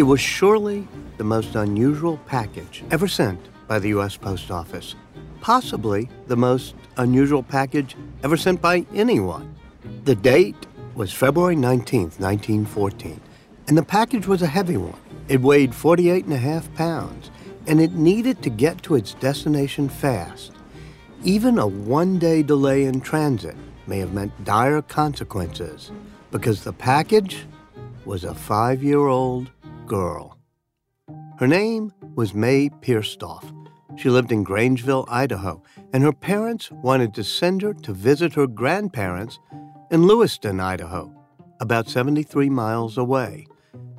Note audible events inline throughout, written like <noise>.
It was surely the most unusual package ever sent by the U.S. Post Office, possibly the most unusual package ever sent by anyone. The date was February 19, 1914, and the package was a heavy one. It weighed 48 and a half pounds, and it needed to get to its destination fast. Even a one day delay in transit may have meant dire consequences because the package was a five year old girl. Her name was May Pierstorff. She lived in Grangeville, Idaho, and her parents wanted to send her to visit her grandparents in Lewiston, Idaho, about 73 miles away.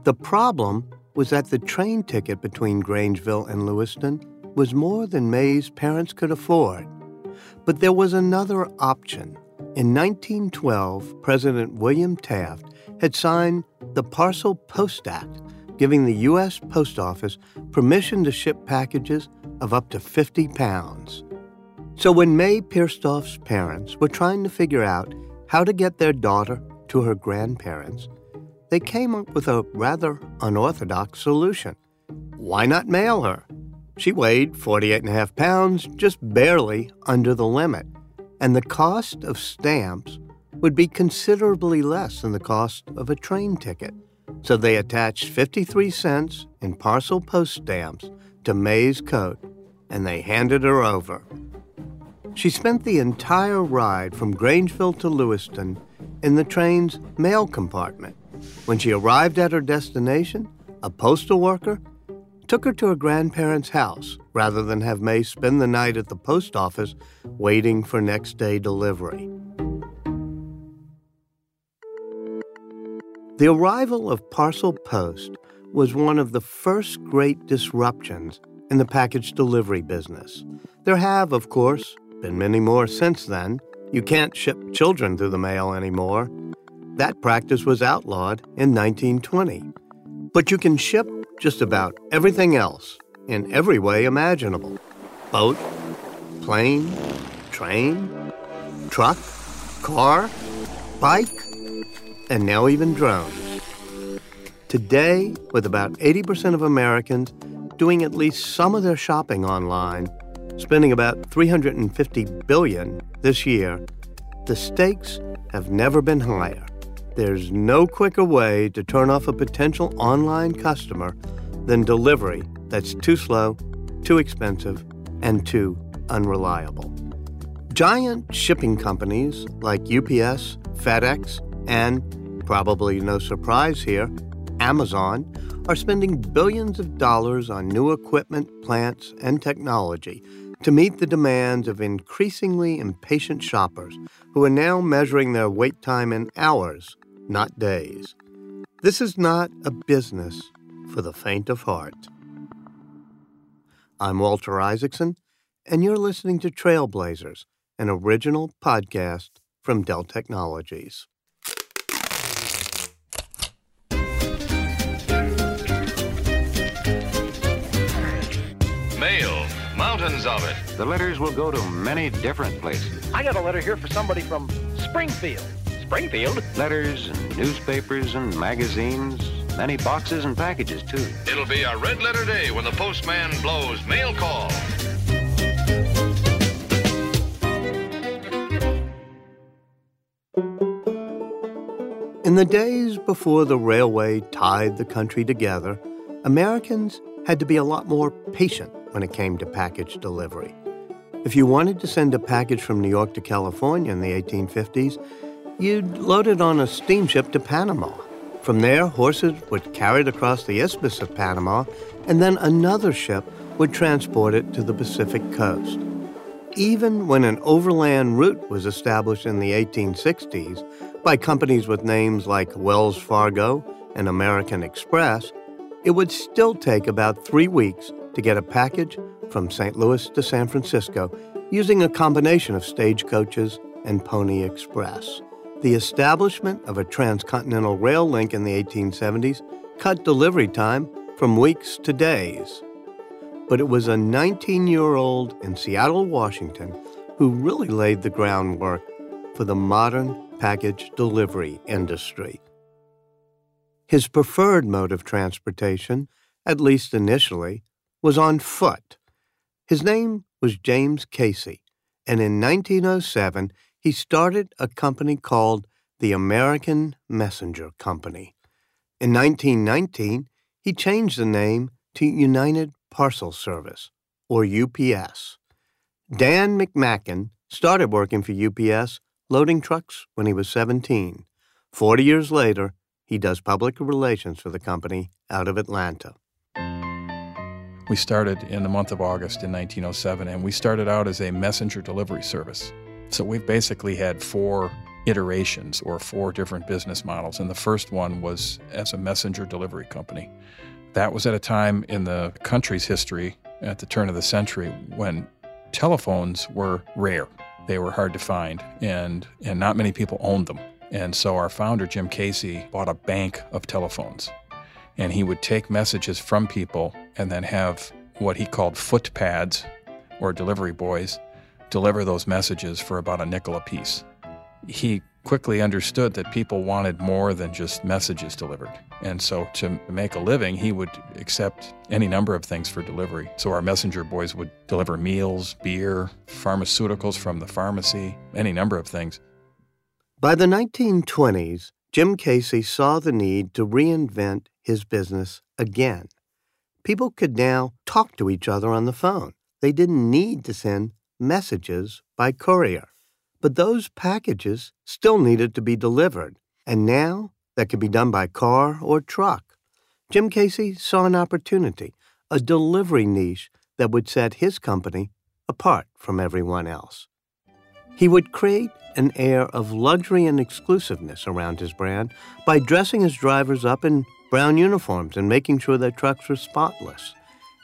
The problem was that the train ticket between Grangeville and Lewiston was more than May's parents could afford. But there was another option. In 1912, President William Taft had signed the Parcel Post Act, giving the U.S. Post Office permission to ship packages of up to 50 pounds. So when May Pierstorff's parents were trying to figure out how to get their daughter to her grandparents, they came up with a rather unorthodox solution. Why not mail her? She weighed 48 and a half pounds, just barely under the limit, and the cost of stamps would be considerably less than the cost of a train ticket. So they attached 53 cents in parcel post stamps to May's coat and they handed her over. She spent the entire ride from Grangeville to Lewiston in the train's mail compartment. When she arrived at her destination, a postal worker took her to her grandparents' house rather than have May spend the night at the post office waiting for next day delivery. The arrival of Parcel Post was one of the first great disruptions in the package delivery business. There have, of course, been many more since then. You can't ship children through the mail anymore. That practice was outlawed in 1920. But you can ship just about everything else in every way imaginable boat, plane, train, truck, car, bike, and now even drones. Today, with about 80% of Americans doing at least some of their shopping online, spending about 350 billion this year, the stakes have never been higher. There's no quicker way to turn off a potential online customer than delivery that's too slow, too expensive, and too unreliable. Giant shipping companies like UPS, FedEx, and, probably no surprise here, Amazon are spending billions of dollars on new equipment, plants, and technology to meet the demands of increasingly impatient shoppers who are now measuring their wait time in hours not days. This is not a business for the faint of heart. I'm Walter Isaacson, and you're listening to Trailblazers, an original podcast from Dell Technologies. Mountains of it. The letters will go to many different places. I got a letter here for somebody from Springfield. Springfield? Letters and newspapers and magazines, many boxes and packages, too. It'll be a red letter day when the postman blows mail call. In the days before the railway tied the country together, Americans had to be a lot more patient when it came to package delivery. If you wanted to send a package from New York to California in the 1850s, You'd load it on a steamship to Panama. From there, horses would carry it across the Isthmus of Panama, and then another ship would transport it to the Pacific coast. Even when an overland route was established in the 1860s by companies with names like Wells Fargo and American Express, it would still take about three weeks to get a package from St. Louis to San Francisco using a combination of stagecoaches and Pony Express. The establishment of a transcontinental rail link in the 1870s cut delivery time from weeks to days. But it was a 19 year old in Seattle, Washington, who really laid the groundwork for the modern package delivery industry. His preferred mode of transportation, at least initially, was on foot. His name was James Casey, and in 1907 he started a company called the American Messenger Company. In 1919, he changed the name to United Parcel Service, or UPS. Dan McMackin started working for UPS loading trucks when he was 17. Forty years later, he does public relations for the company out of Atlanta. We started in the month of August in 1907, and we started out as a messenger delivery service. So we've basically had four iterations or four different business models. And the first one was as a messenger delivery company. That was at a time in the country's history at the turn of the century when telephones were rare. They were hard to find, and, and not many people owned them. And so our founder, Jim Casey, bought a bank of telephones. And he would take messages from people and then have what he called footpads or delivery boys deliver those messages for about a nickel apiece he quickly understood that people wanted more than just messages delivered. And so to make a living, he would accept any number of things for delivery. So our messenger boys would deliver meals, beer, pharmaceuticals from the pharmacy, any number of things. By the 1920s, Jim Casey saw the need to reinvent his business again. People could now talk to each other on the phone. They didn't need to send messages by courier. But those packages still needed to be delivered, and now that could be done by car or truck. Jim Casey saw an opportunity, a delivery niche that would set his company apart from everyone else. He would create an air of luxury and exclusiveness around his brand by dressing his drivers up in brown uniforms and making sure their trucks were spotless.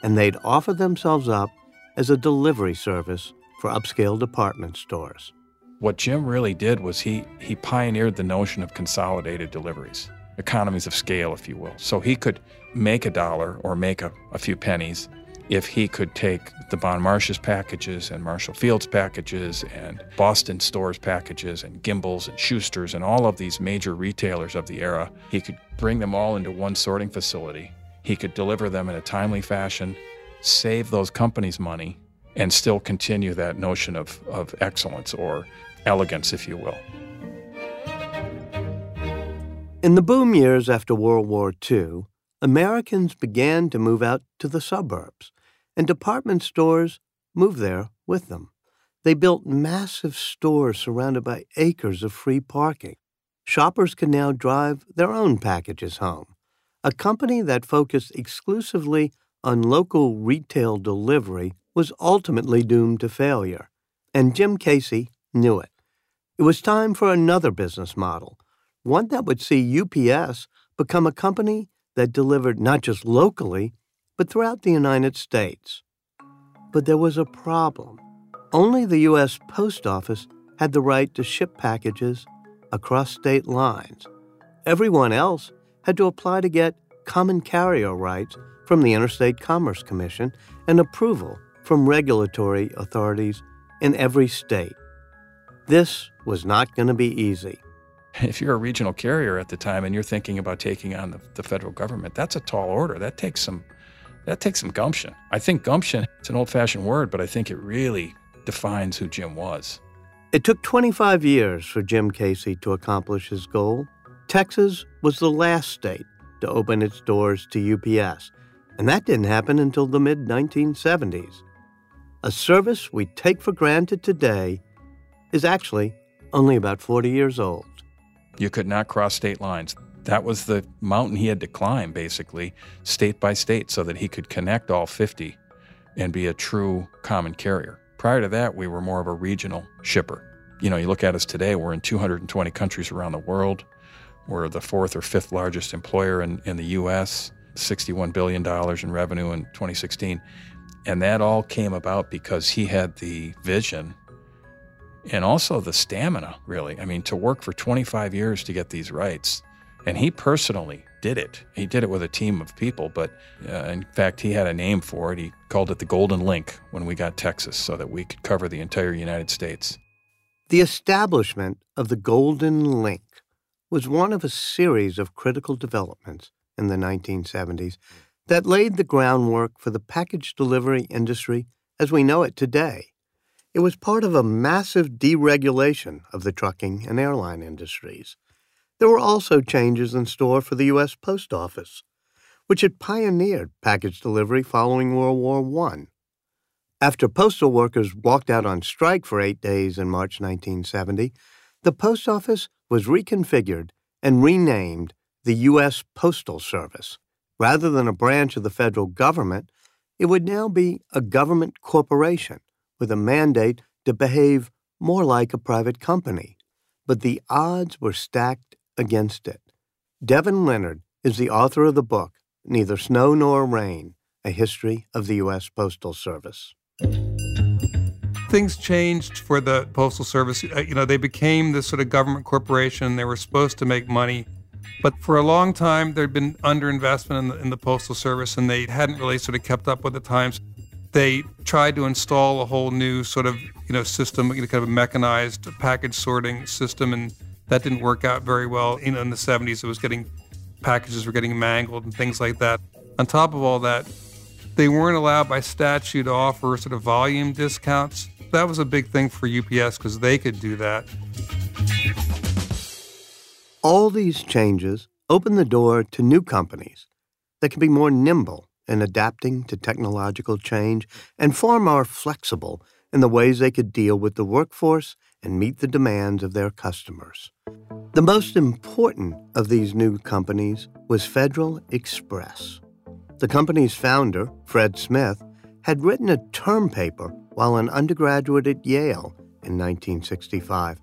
And they'd offer themselves up as a delivery service for upscale department stores. What Jim really did was he, he pioneered the notion of consolidated deliveries, economies of scale, if you will. So he could make a dollar or make a, a few pennies if he could take the Bon Marches packages and Marshall Fields packages and Boston Stores packages and Gimbels and Schuster's and all of these major retailers of the era, he could bring them all into one sorting facility. He could deliver them in a timely fashion, save those companies money, and still continue that notion of, of excellence or elegance, if you will. In the boom years after World War II, Americans began to move out to the suburbs, and department stores moved there with them. They built massive stores surrounded by acres of free parking. Shoppers can now drive their own packages home. A company that focused exclusively on local retail delivery was ultimately doomed to failure, and Jim Casey knew it. It was time for another business model, one that would see UPS become a company that delivered not just locally, but throughout the United States. But there was a problem. Only the U.S. Post Office had the right to ship packages across state lines. Everyone else had to apply to get common carrier rights from the Interstate Commerce Commission and approval from regulatory authorities in every state. This was not going to be easy. If you're a regional carrier at the time and you're thinking about taking on the, the federal government, that's a tall order. That takes some that takes some gumption. I think gumption, it's an old-fashioned word, but I think it really defines who Jim was. It took 25 years for Jim Casey to accomplish his goal. Texas was the last state to open its doors to UPS, and that didn't happen until the mid 1970s. A service we take for granted today is actually only about 40 years old. You could not cross state lines. That was the mountain he had to climb, basically, state by state, so that he could connect all 50 and be a true common carrier. Prior to that, we were more of a regional shipper. You know, you look at us today, we're in 220 countries around the world. We're the fourth or fifth largest employer in, in the U.S., $61 billion in revenue in 2016. And that all came about because he had the vision and also the stamina, really. I mean, to work for 25 years to get these rights. And he personally did it. He did it with a team of people, but uh, in fact, he had a name for it. He called it the Golden Link when we got Texas so that we could cover the entire United States. The establishment of the Golden Link was one of a series of critical developments in the 1970s that laid the groundwork for the package delivery industry as we know it today. It was part of a massive deregulation of the trucking and airline industries. There were also changes in store for the U.S. Post Office, which had pioneered package delivery following World War I. After postal workers walked out on strike for eight days in March 1970, the Post Office was reconfigured and renamed the U.S. Postal Service. Rather than a branch of the federal government, it would now be a government corporation with a mandate to behave more like a private company. But the odds were stacked against it. Devin Leonard is the author of the book, Neither Snow Nor Rain A History of the U.S. Postal Service. Things changed for the Postal Service. Uh, you know, they became this sort of government corporation. They were supposed to make money. But for a long time, there'd been underinvestment in the, in the Postal Service, and they hadn't really sort of kept up with the times. They tried to install a whole new sort of you know system, you know, kind of a mechanized package sorting system, and that didn't work out very well. Know, in the 70s, it was getting packages were getting mangled and things like that. On top of all that, they weren't allowed by statute to offer sort of volume discounts. That was a big thing for UPS because they could do that. All these changes open the door to new companies that can be more nimble in adapting to technological change and far more flexible in the ways they could deal with the workforce and meet the demands of their customers. The most important of these new companies was Federal Express. The company's founder, Fred Smith, had written a term paper while an undergraduate at Yale in 1965,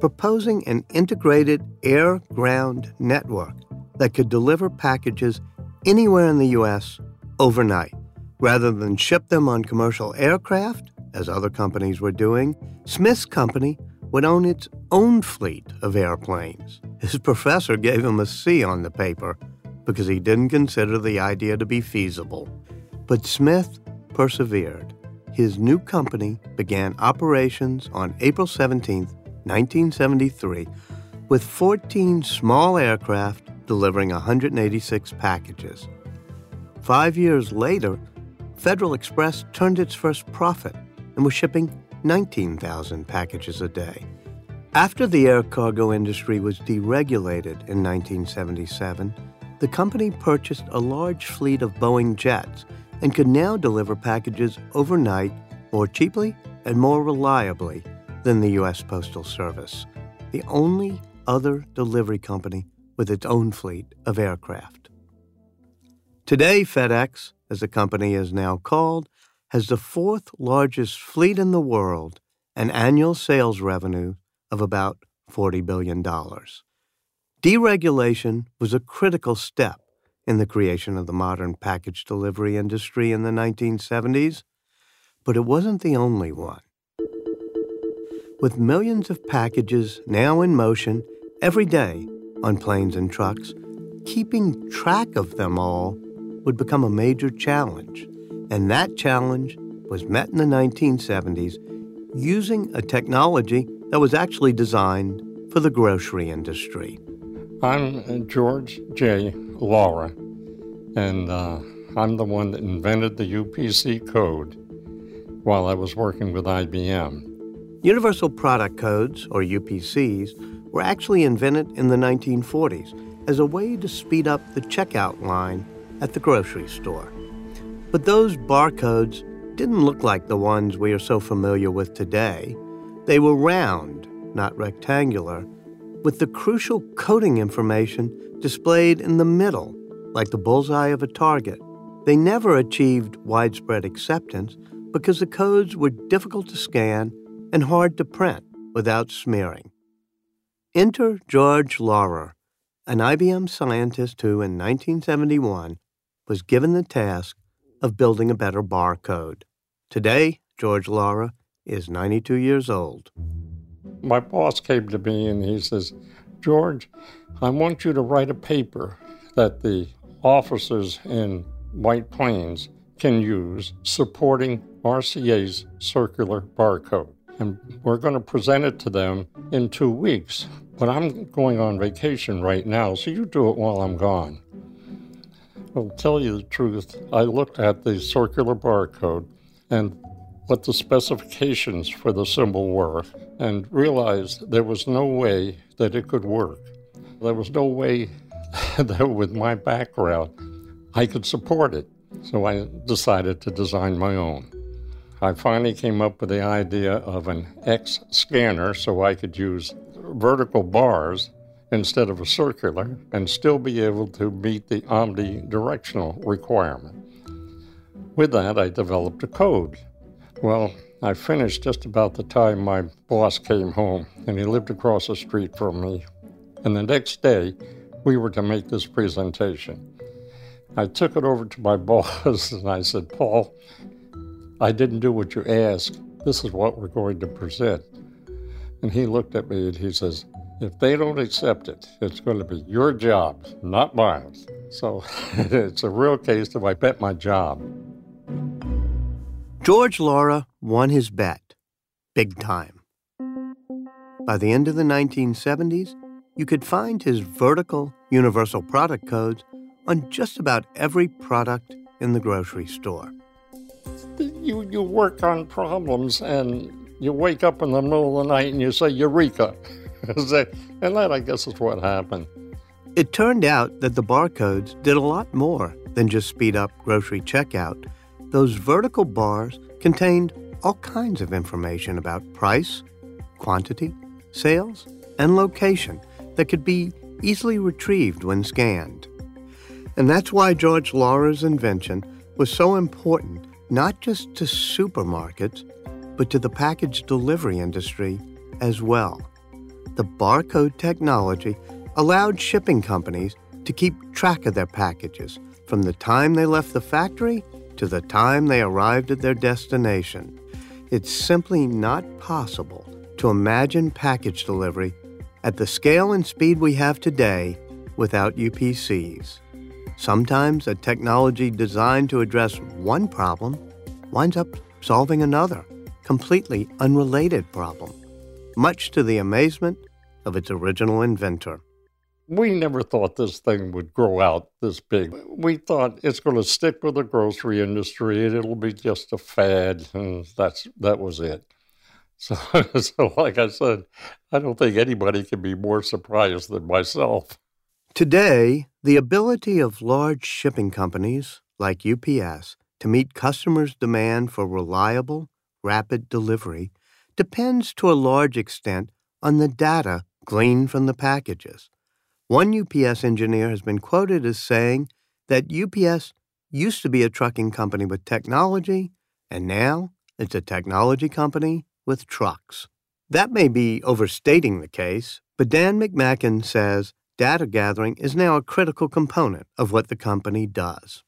proposing an integrated air ground network that could deliver packages anywhere in the U.S. overnight. Rather than ship them on commercial aircraft, as other companies were doing, Smith's company would own its own fleet of airplanes. His professor gave him a C on the paper because he didn't consider the idea to be feasible. But Smith persevered. His new company began operations on April 17, 1973, with 14 small aircraft delivering 186 packages. Five years later, Federal Express turned its first profit and was shipping 19,000 packages a day. After the air cargo industry was deregulated in 1977, the company purchased a large fleet of Boeing jets and could now deliver packages overnight more cheaply and more reliably than the U.S. Postal Service, the only other delivery company with its own fleet of aircraft. Today, FedEx, as the company is now called, has the fourth largest fleet in the world and annual sales revenue of about $40 billion. Deregulation was a critical step in the creation of the modern package delivery industry in the 1970s, but it wasn't the only one. With millions of packages now in motion every day on planes and trucks, keeping track of them all would become a major challenge. And that challenge was met in the 1970s using a technology that was actually designed for the grocery industry. I'm George J. Laurer, and uh, I'm the one that invented the UPC code while I was working with IBM. Universal Product Codes, or UPCs, were actually invented in the 1940s as a way to speed up the checkout line at the grocery store. But those barcodes didn't look like the ones we are so familiar with today. They were round, not rectangular, with the crucial coding information displayed in the middle, like the bullseye of a target. They never achieved widespread acceptance because the codes were difficult to scan and hard to print without smearing. Enter George Laurer, an IBM scientist who, in 1971, was given the task of building a better barcode. Today, George Laurer is 92 years old. My boss came to me and he says, George, I want you to write a paper that the officers in White Plains can use supporting RCA's circular barcode. and we're going to present it to them in two weeks. But I'm going on vacation right now, so you do it while I'm gone. I'll tell you the truth. I looked at the circular barcode and what the specifications for the symbol were and realized there was no way that it could work. There was no way <laughs> that with my background I could support it. So I decided to design my own. I finally came up with the idea of an X scanner so I could use vertical bars instead of a circular and still be able to meet the omnidirectional requirement. With that, I developed a code. Well, I finished just about the time my boss came home, and he lived across the street from me. And the next day, we were to make this presentation. I took it over to my <laughs> boss and I said, Paul, I didn't do what you asked. This is what we're going to present. And he looked at me and he says, If they don't accept it, it's going to be your job, not mine. So <laughs> it's a real case of I bet my job. George Laurer won his bet, big time. By the end of the 1970s, you could find his vertical universal product codes on just about every product in the grocery store you, you work on problems and you wake up in the middle of the night and you say, Eureka. <laughs> and that, I guess, is what happened. It turned out that the barcodes did a lot more than just speed up grocery checkout. Those vertical bars contained all kinds of information about price, quantity, sales, and location that could be easily retrieved when scanned. And that's why George Laurer's invention was so important not just to supermarkets, but to the package delivery industry as well. The barcode technology allowed shipping companies to keep track of their packages from the time they left the factory to the time they arrived at their destination. It's simply not possible to imagine package delivery at the scale and speed we have today without UPCs. Sometimes a technology designed to address one problem winds up solving another, completely unrelated problem, much to the amazement of its original inventor. We never thought this thing would grow out this big. We thought it's going to stick with the grocery industry and it'll be just a fad, and that's that was it. So, <laughs> so like I said, I don't think anybody can be more surprised than myself. Today, the ability of large shipping companies like UPS to meet customers' demand for reliable, rapid delivery depends to a large extent on the data gleaned from the packages. One UPS engineer has been quoted as saying that UPS used to be a trucking company with technology, and now it's a technology company with trucks. That may be overstating the case, but Dan McMackin says data gathering is now a critical component of what the company does.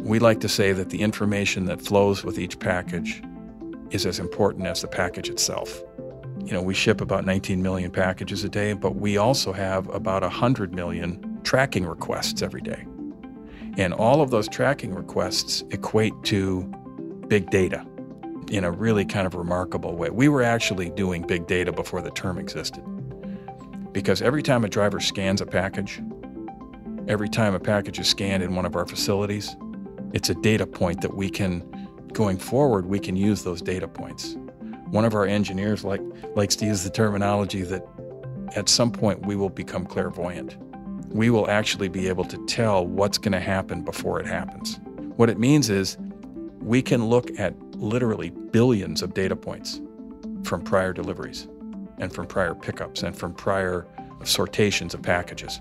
We like to say that the information that flows with each package is as important as the package itself. You know, we ship about 19 million packages a day, but we also have about 100 million tracking requests every day. And all of those tracking requests equate to big data in a really kind of remarkable way. We were actually doing big data before the term existed because every time a driver scans a package, every time a package is scanned in one of our facilities, it's a data point that we can, going forward, we can use those data points. One of our engineers like, likes to use the terminology that at some point we will become clairvoyant. We will actually be able to tell what's going to happen before it happens. What it means is we can look at literally billions of data points from prior deliveries and from prior pickups and from prior sortations of packages.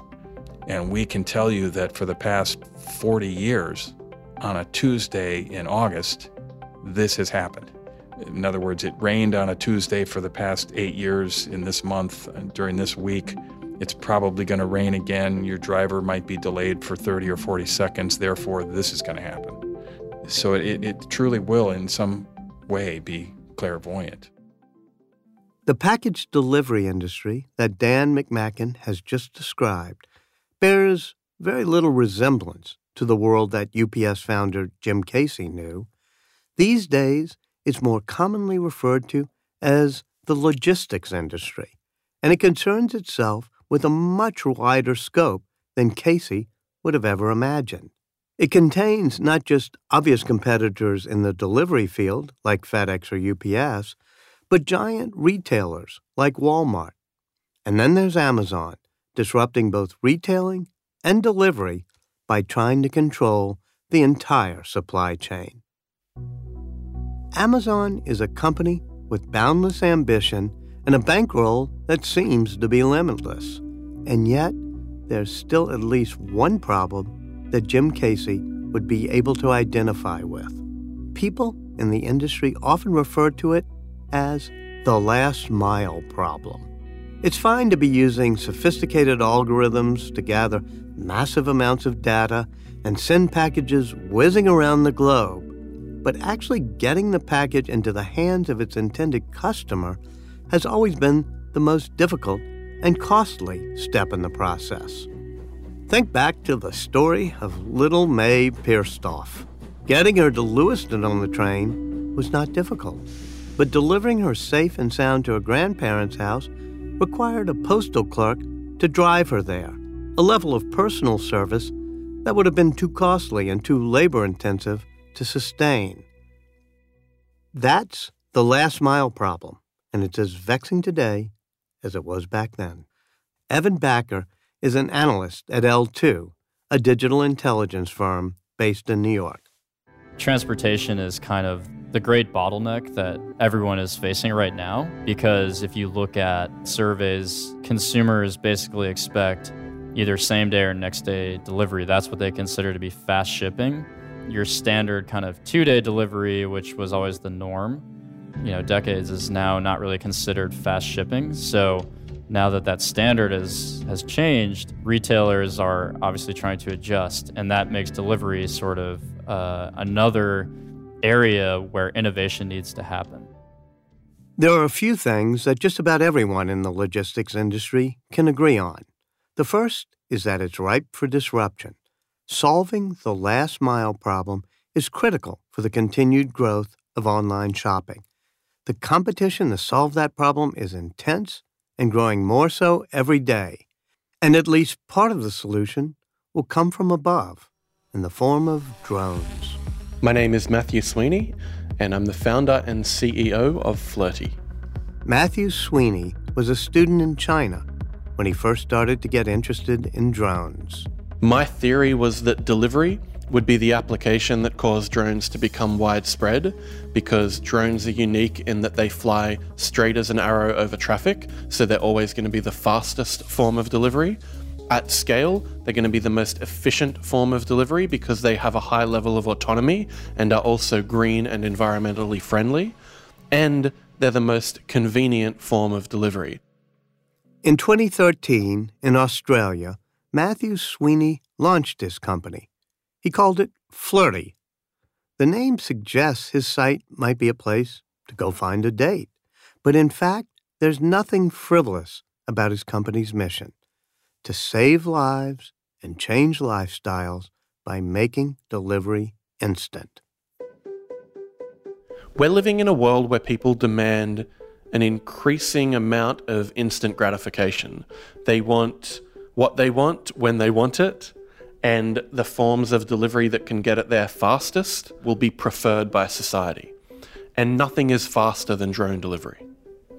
And we can tell you that for the past 40 years, on a Tuesday in August, this has happened. In other words, it rained on a Tuesday for the past eight years in this month during this week. It's probably going to rain again. Your driver might be delayed for 30 or 40 seconds. Therefore, this is going to happen. So it, it truly will, in some way, be clairvoyant. The package delivery industry that Dan McMackin has just described bears very little resemblance to the world that UPS founder Jim Casey knew. These days, it's more commonly referred to as the logistics industry, and it concerns itself with a much wider scope than Casey would have ever imagined. It contains not just obvious competitors in the delivery field, like FedEx or UPS, but giant retailers like Walmart. And then there's Amazon, disrupting both retailing and delivery by trying to control the entire supply chain. Amazon is a company with boundless ambition and a bankroll that seems to be limitless. And yet, there's still at least one problem that Jim Casey would be able to identify with. People in the industry often refer to it as the last mile problem. It's fine to be using sophisticated algorithms to gather massive amounts of data and send packages whizzing around the globe but actually getting the package into the hands of its intended customer has always been the most difficult and costly step in the process. Think back to the story of little May Pierstorff. Getting her to Lewiston on the train was not difficult, but delivering her safe and sound to her grandparents' house required a postal clerk to drive her there, a level of personal service that would have been too costly and too labor intensive to sustain. That's the last mile problem, and it's as vexing today as it was back then. Evan Backer is an analyst at L2, a digital intelligence firm based in New York. Transportation is kind of the great bottleneck that everyone is facing right now because if you look at surveys, consumers basically expect either same day or next day delivery. That's what they consider to be fast shipping your standard kind of two day delivery, which was always the norm, you know, decades is now not really considered fast shipping. So now that that standard is, has changed, retailers are obviously trying to adjust, and that makes delivery sort of uh, another area where innovation needs to happen. There are a few things that just about everyone in the logistics industry can agree on. The first is that it's ripe for disruption. Solving the last mile problem is critical for the continued growth of online shopping. The competition to solve that problem is intense and growing more so every day. And at least part of the solution will come from above in the form of drones. My name is Matthew Sweeney, and I'm the founder and CEO of Flirtey. Matthew Sweeney was a student in China when he first started to get interested in drones. My theory was that delivery would be the application that caused drones to become widespread because drones are unique in that they fly straight as an arrow over traffic, so they're always going to be the fastest form of delivery. At scale, they're going to be the most efficient form of delivery because they have a high level of autonomy and are also green and environmentally friendly. And they're the most convenient form of delivery. In 2013, in Australia, Matthew Sweeney launched his company. He called it Flirtey. The name suggests his site might be a place to go find a date, but in fact, there's nothing frivolous about his company's mission to save lives and change lifestyles by making delivery instant. We're living in a world where people demand an increasing amount of instant gratification. They want what they want when they want it, and the forms of delivery that can get it there fastest will be preferred by society. And nothing is faster than drone delivery.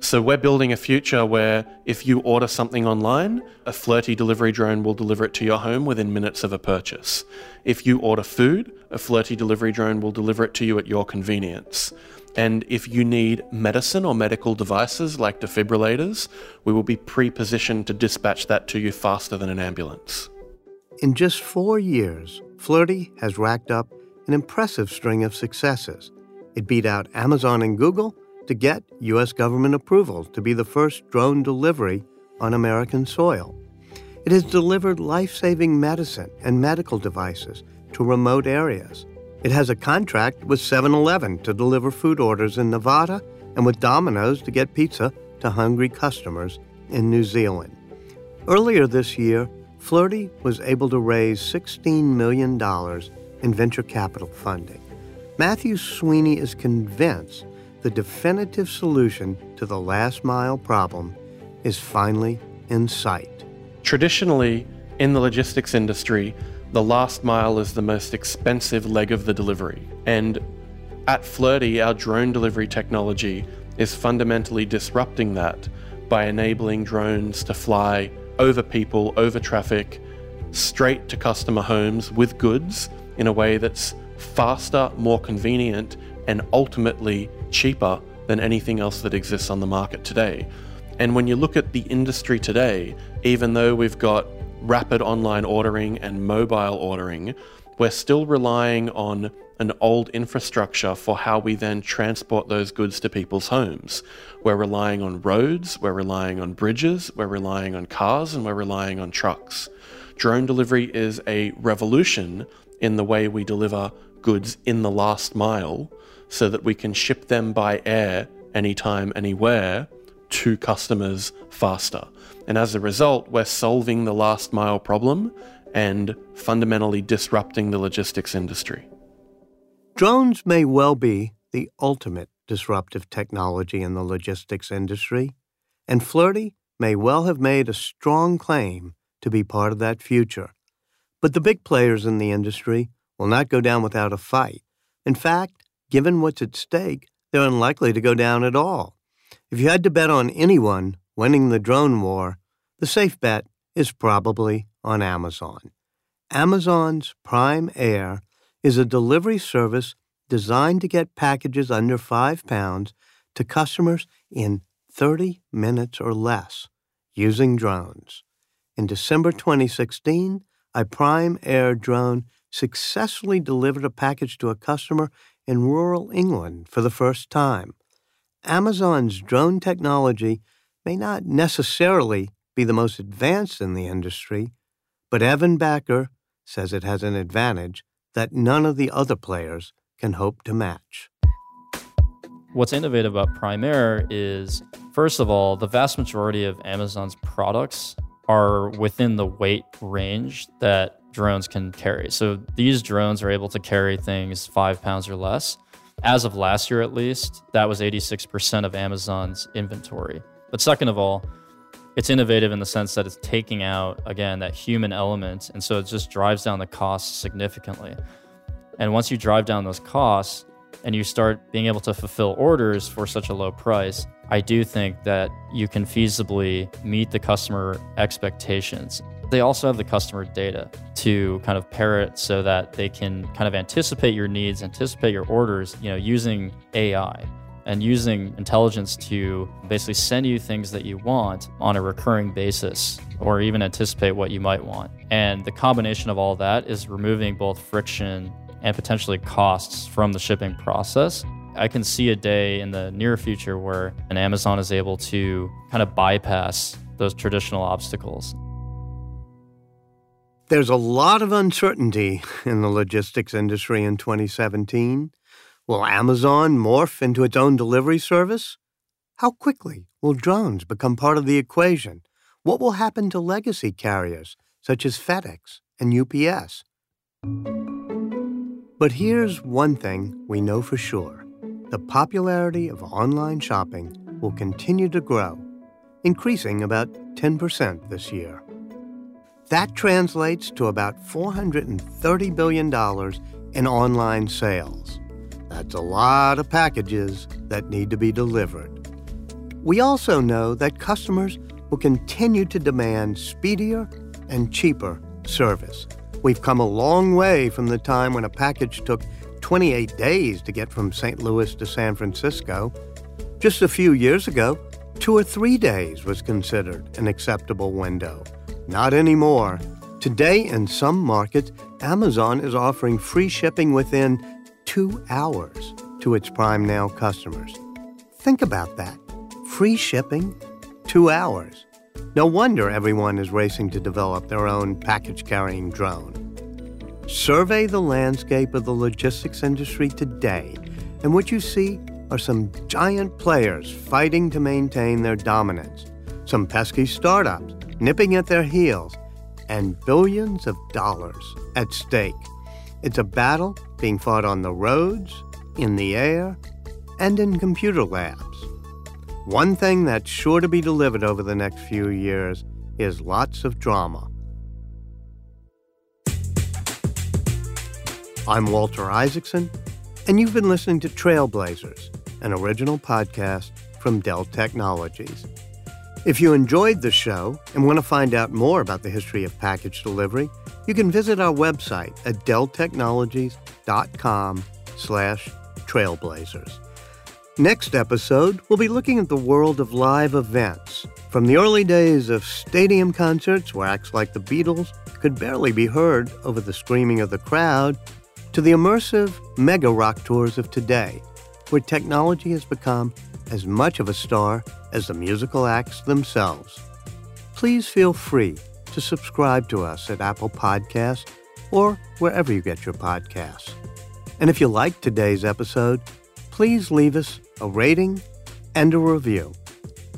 So we're building a future where if you order something online, a Flirtey delivery drone will deliver it to your home within minutes of a purchase. If you order food, a Flirtey delivery drone will deliver it to you at your convenience. And if you need medicine or medical devices like defibrillators, we will be pre positioned to dispatch that to you faster than an ambulance. In just four years, Flirtey has racked up an impressive string of successes. It beat out Amazon and Google to get U.S. government approval to be the first drone delivery on American soil. It has delivered life saving medicine and medical devices to remote areas. It has a contract with 7 Eleven to deliver food orders in Nevada and with Domino's to get pizza to hungry customers in New Zealand. Earlier this year, Flirtey was able to raise $16 million in venture capital funding. Matthew Sweeney is convinced the definitive solution to the last mile problem is finally in sight. Traditionally, in the logistics industry, the last mile is the most expensive leg of the delivery. And at Flirtey, our drone delivery technology is fundamentally disrupting that by enabling drones to fly over people, over traffic, straight to customer homes with goods in a way that's faster, more convenient, and ultimately cheaper than anything else that exists on the market today. And when you look at the industry today, even though we've got rapid online ordering and mobile ordering, we're still relying on an old infrastructure for how we then transport those goods to people's homes. We're relying on roads, we're relying on bridges, we're relying on cars, and we're relying on trucks. Drone delivery is a revolution in the way we deliver goods in the last mile so that we can ship them by air anytime, anywhere to customers faster. And as a result, we're solving the last mile problem and fundamentally disrupting the logistics industry. Drones may well be the ultimate disruptive technology in the logistics industry, and Flirtey may well have made a strong claim to be part of that future. But the big players in the industry will not go down without a fight. In fact, given what's at stake, they're unlikely to go down at all. If you had to bet on anyone winning the drone war, the safe bet is probably on Amazon. Amazon's Prime Air is a delivery service designed to get packages under five pounds to customers in 30 minutes or less using drones. In December 2016, a Prime Air drone successfully delivered a package to a customer in rural England for the first time. Amazon's drone technology may not necessarily be the most advanced in the industry, but Evan Backer says it has an advantage that none of the other players can hope to match. What's innovative about Prime Air is, first of all, the vast majority of Amazon's products are within the weight range that drones can carry. So these drones are able to carry things five pounds or less. As of last year, at least, that was 86% of Amazon's inventory. But second of all, it's innovative in the sense that it's taking out, again, that human element. And so it just drives down the costs significantly. And once you drive down those costs and you start being able to fulfill orders for such a low price, I do think that you can feasibly meet the customer expectations. They also have the customer data to kind of pair it so that they can kind of anticipate your needs, anticipate your orders, you know, using AI and using intelligence to basically send you things that you want on a recurring basis or even anticipate what you might want. And the combination of all that is removing both friction and potentially costs from the shipping process. I can see a day in the near future where an Amazon is able to kind of bypass those traditional obstacles. There's a lot of uncertainty in the logistics industry in 2017. Will Amazon morph into its own delivery service? How quickly will drones become part of the equation? What will happen to legacy carriers such as FedEx and UPS? But here's one thing we know for sure the popularity of online shopping will continue to grow, increasing about 10% this year. That translates to about $430 billion in online sales. That's a lot of packages that need to be delivered. We also know that customers will continue to demand speedier and cheaper service. We've come a long way from the time when a package took 28 days to get from St. Louis to San Francisco. Just a few years ago, two or three days was considered an acceptable window. Not anymore. Today, in some markets, Amazon is offering free shipping within two hours to its Prime Now customers. Think about that. Free shipping, two hours. No wonder everyone is racing to develop their own package carrying drone. Survey the landscape of the logistics industry today, and what you see are some giant players fighting to maintain their dominance, some pesky startups nipping at their heels, and billions of dollars at stake. It's a battle being fought on the roads, in the air, and in computer labs. One thing that's sure to be delivered over the next few years is lots of drama. I'm Walter Isaacson, and you've been listening to Trailblazers, an original podcast from Dell Technologies. If you enjoyed the show and want to find out more about the history of package delivery, you can visit our website at delltechnologies.com slash trailblazers. Next episode, we'll be looking at the world of live events. From the early days of stadium concerts where acts like the Beatles could barely be heard over the screaming of the crowd, to the immersive mega rock tours of today, where technology has become as much of a star as the musical acts themselves. Please feel free to subscribe to us at Apple Podcasts or wherever you get your podcasts. And if you liked today's episode, please leave us a rating and a review.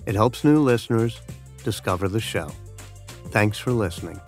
It helps new listeners discover the show. Thanks for listening.